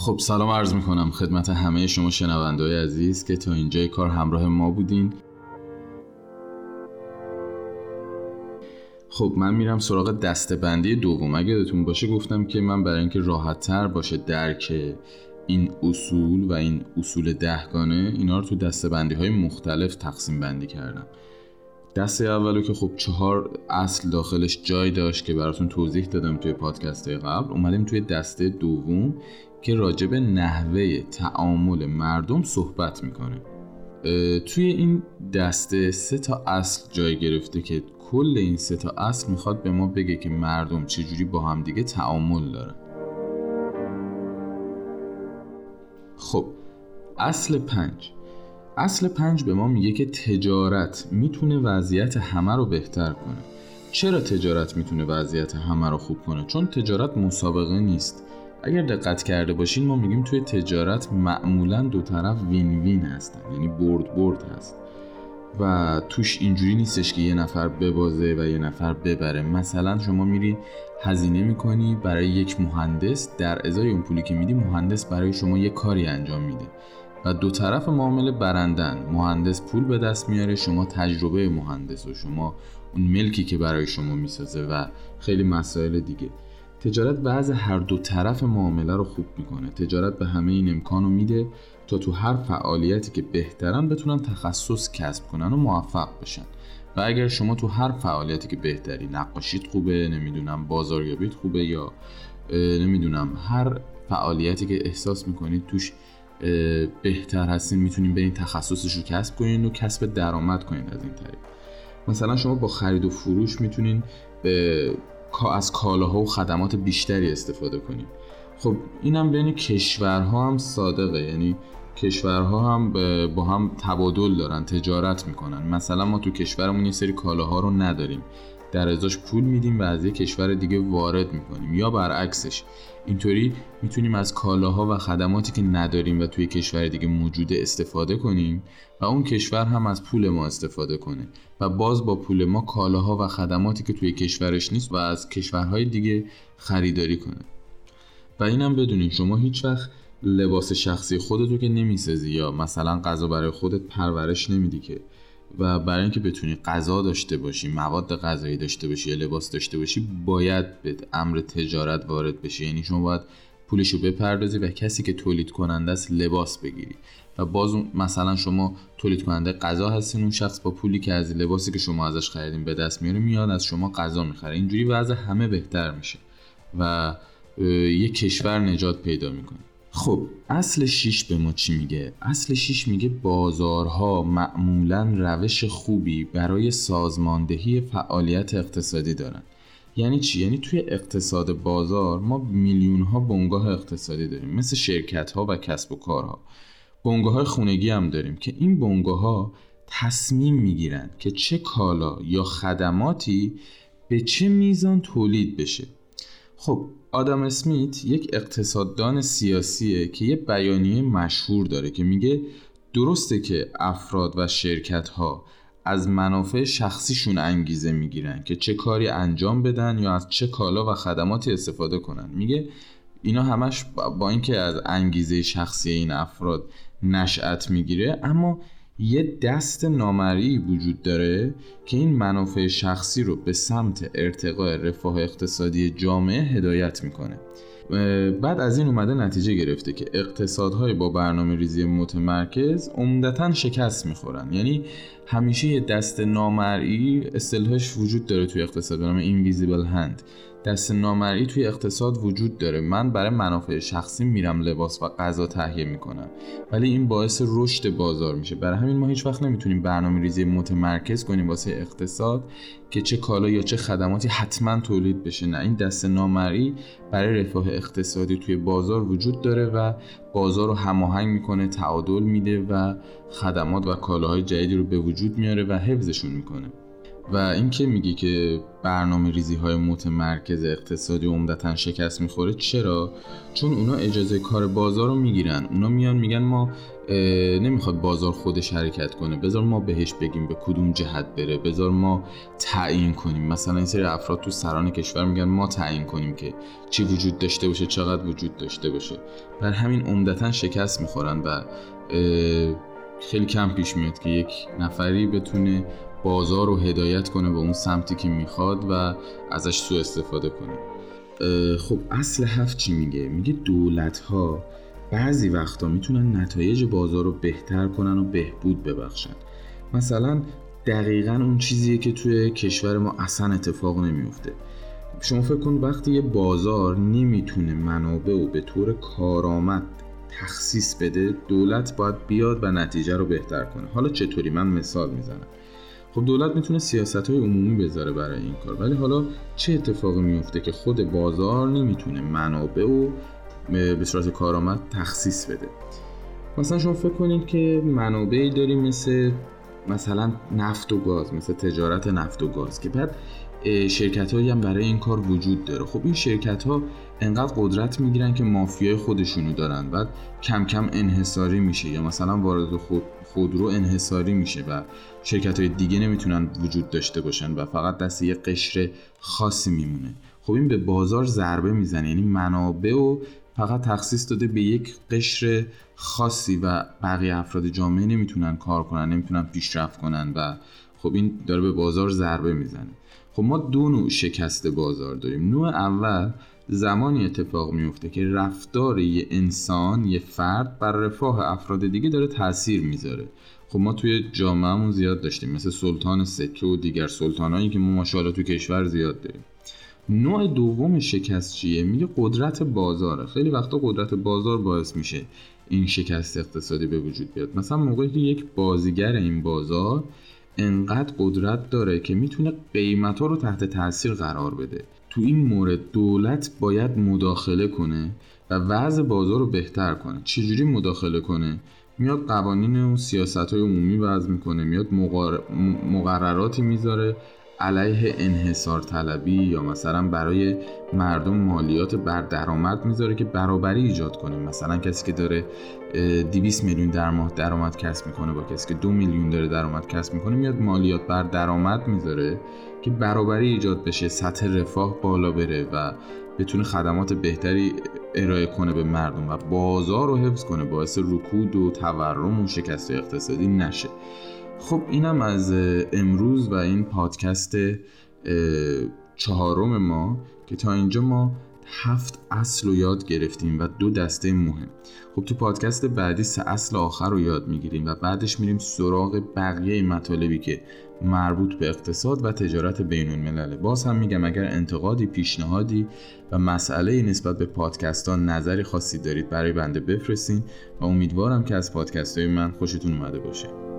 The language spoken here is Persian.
خب سلام عرض می کنم خدمت همه شما شنونده های عزیز که تا اینجای کار همراه ما بودین. خب من میرم سراغ دستبندی دوم. اگه یادتون باشه گفتم که من برای اینکه راحت تر باشه درک این اصول و این اصول دهگانه اینا رو تو دستبندی های مختلف تقسیم بندی کردم. دسته اولو که خب چهار اصل داخلش جای داشت که براتون توضیح دادم توی پادکست قبل اومدیم توی دسته دوم که راجب نحوه تعامل مردم صحبت می‌کنه. توی این دسته سه تا اصل جای گرفته که کل این سه تا اصل می‌خواد به ما بگه که مردم چجوری با همدیگه تعامل دارن. خب اصل پنج. اصل پنج به ما میگه که تجارت می‌تونه وضعیت همه رو بهتر کنه. چرا تجارت می‌تونه وضعیت همه رو خوب کنه؟ چون تجارت مسابقه نیست. اگر دقت کرده باشین ما میگیم توی تجارت معمولا دو طرف وین وین هستن. یعنی برد برد هست. و توش اینجوری نیستش که یه نفر ببازه و یه نفر ببره. مثلا شما میری هزینه می‌کنی برای یک مهندس. در ازای اون پولی که میدی مهندس برای شما یه کاری انجام میده. و دو طرف معامله برندن. مهندس پول به دست میاره شما تجربه مهندس و شما اون ملکی که برای شما می‌سازه و خیلی مسائل دیگه. تجارت بعض هر دو طرف معامله رو خوب می‌کنه. تجارت به همه این امکان رو میده تا تو هر فعالیتی که بهترن بتونن تخصص کسب کنن و موفق بشن. و اگر شما تو هر فعالیتی که بهتری نقاشیت خوبه نمی‌دونم بازاریابیت خوبه یا نمی‌دونم هر فعالیتی که احساس می‌کنید توش بهتر هستین می‌تونین برین تخصصش رو کسب کنین و کسب درآمد کنین از این طریق. مثلا شما با خرید و فروش می‌تونین به از کالاها و خدمات بیشتری استفاده کنیم. خب اینم بین کشورها هم صادقه. یعنی کشورها هم با هم تبادل دارن تجارت می‌کنن. مثلا ما تو کشورمون یه سری کالاها رو نداریم. در ازاش پول میدیم و از یه کشور دیگه وارد می‌کنیم. یا برعکسش اینطوری می‌تونیم از کالاها و خدماتی که نداریم و توی کشور دیگه موجوده استفاده کنیم و اون کشور هم از پول ما استفاده کنه و باز با پول ما کالاها و خدماتی که توی کشورش نیست و از کشورهای دیگه خریداری کنه. و اینم بدونین شما هیچ وقت لباس شخصی خودتو که نمی‌سازی یا مثلا غذا برای خودت پرورش نمیدی که و برای اینکه بتونی غذا داشته باشی مواد غذایی داشته باشی یا لباس داشته باشی باید به امر تجارت وارد بشی. یعنی شما باید پولشو بپردازی و کسی که تولید کننده است لباس بگیری. و باز مثلا شما تولید کننده غذا هستین اون شخص با پولی که از لباسی که شما ازش خریدین به دست میاره میاد از شما غذا می‌خره. اینجوری وضع همه بهتر میشه و یه کشور نجات پیدا می‌کنه. خب اصل 6 به ما چی میگه؟ اصل 6 میگه بازارها معمولا روش خوبی برای سازماندهی فعالیت اقتصادی دارن یعنی چی؟ یعنی توی اقتصاد بازار ما میلیون ها بنگاه اقتصادی داریم مثل شرکت ها و کسب و کارها بنگاه های خونگی هم داریم که این بنگاه ها تصمیم می‌گیرن که چه کالا یا خدماتی به چه میزان تولید بشه خب آدم اسمیت یک اقتصاددان سیاسیه که یه بیانیه مشهور داره که میگه درسته که افراد و شرکت ها از منافع شخصیشون انگیزه می‌گیرن که چه کاری انجام بدن یا از چه کالا و خدماتی استفاده کنن. میگه اینا همش با اینکه از انگیزه شخصی این افراد نشأت می‌گیره اما یه دست نامری وجود داره که این منافع شخصی رو به سمت ارتقاء رفاه اقتصادی جامعه هدایت می‌کنه. بعد از این اومده نتیجه گرفته که اقتصادهای با برنامه ریزی متمرکز عمدتا شکست می‌خورن. یعنی همیشه یه دست نامرئی اصطلاحش وجود داره توی اقتصاد به نام اینویزیبل هند دست نامرئی توی اقتصاد وجود داره. من برای منافع شخصی میرم لباس و غذا تهیه می‌کنم. ولی این باعث رشد بازار میشه. برای همین ما هیچ وقت نمی‌تونیم برنامه ریزی متمرکز کنیم واسه اقتصاد که چه کالا یا چه خدماتی حتما تولید بشه. نه این دست نامرئی برای رفاه اقتصادی توی بازار وجود داره و بازار رو هماهنگ می‌کنه تعادل میده و خدمات و کالاهای جدیدی رو به وجود میاره و حفظشون می‌کنه. و اینکه میگی که برنامه ریزی های متمرکز اقتصادی عمدتا شکست می‌خوره چرا؟ چون اونا اجازه کار بازار رو می‌گیرن. اونا میان میگن ما نمی‌خواد بازار خودش حرکت کنه. بذار ما بهش بگیم به کدوم جهت بره. بذار ما تعیین کنیم. مثلا این سری افراد تو سران کشور میگن ما تعیین کنیم که چی وجود داشته باشه چقدر وجود داشته باشه. بر همین عمدتا شکست می‌خورن و خیلی کم پیش میاد که یک نفری بتونه بازار رو هدایت کنه به اون سمتی که می‌خواد و ازش سوء استفاده کنه. خب اصل هفت چی میگه؟ میگه دولت ها بعضی وقتا می‌تونن نتایج بازار رو بهتر کنن و بهبود ببخشن. مثلا دقیقا اون چیزیه که توی کشور ما اصلا اتفاق نمیفته شما فکر کن وقتی یه بازار نمی‌تونه منابع و به طور کارآمد تخصیص بده دولت باید بیاد و نتیجه رو بهتر کنه. حالا چطوری؟ من مثال می‌زنم. خب دولت می‌تونه سیاست های عمومی بذاره برای این کار ولی حالا چه اتفاقی میفته که خود بازار نمی‌تونه منابع و به صورت کارآمد تخصیص بده؟ مثلا شما فکر کنید که منابعی داریم مثل مثلا نفت و گاز مثل تجارت نفت و گاز که بعد شرکت هایی هم برای این کار وجود داره. خب این شرکت ها انقدر قدرت می‌گیرن که مافیای خودشونو دارن. بعد کم کم انحصاری میشه یا مثلا وارد خود خودرو انحصاری میشه و شرکت های دیگه نمی‌تونن وجود داشته باشن و فقط دست یه قشر خاصی میمونه. خب این به بازار ضربه می‌زنه. یعنی منابع و فقط تخصیص داده به یک قشر خاصی و بقیه افراد جامعه نمی‌تونن کار کنن نمی‌تونن پیشرفت کنن و خب این داره به بازار ضربه می‌زنه. خب ما دو نوع شکست بازار داریم. نوع اول زمانی اتفاق میفته که رفتار یه انسان یه فرد بر رفاه افراد دیگه داره تاثیر می‌ذاره. خب ما توی جامعهمون زیاد داشتیم مثل سلطان سکه و دیگر سلطانایی که ما ماشاءالله تو کشور زیاد داریم. نوع دوم شکست چیه؟ میگه قدرت بازاره. خیلی وقتا قدرت بازار باعث میشه این شکست اقتصادی به وجود بیاد. مثلا موقعی که یک بازیگر این بازار انقدر قدرت داره که می‌تونه قیمت ها رو تحت تاثیر قرار بده. تو این مورد دولت باید مداخله کنه و وضع بازار رو بهتر کنه. چجوری مداخله کنه؟ میاد قوانین و سیاست های عمومی وضع می‌کنه میاد مقرراتی می‌ذاره علیه انحصار طلبی یا مثلا برای مردم مالیات بر درآمد می‌ذاره که برابری ایجاد کنه. مثلا کسی که داره 200 میلیون در ماه درآمد کسب می‌کنه با کسی که دو میلیون داره درآمد کسب می‌کنه میاد مالیات بر درآمد می‌ذاره که برابری ایجاد بشه سطح رفاه بالا بره و بتونه خدمات بهتری ارائه کنه به مردم و بازار رو حفظ کنه باعث رکود و تورم و شکست اقتصادی نشه. خب اینم از امروز و این پادکست چهارم ما که تا اینجا ما هفت اصل رو یاد گرفتیم و دو دسته مهم. خب تو پادکست بعدی سه اصل آخر رو یاد می‌گیریم و بعدش میریم سراغ بقیه مطالبی که مربوط به اقتصاد و تجارت بین الملله باز هم میگم اگر انتقادی پیشنهادی و مسئله نسبت به پادکست ها نظری خاصی دارید برای بنده بفرستین و امیدوارم که از پادکست های من خوشتون اومده باشه.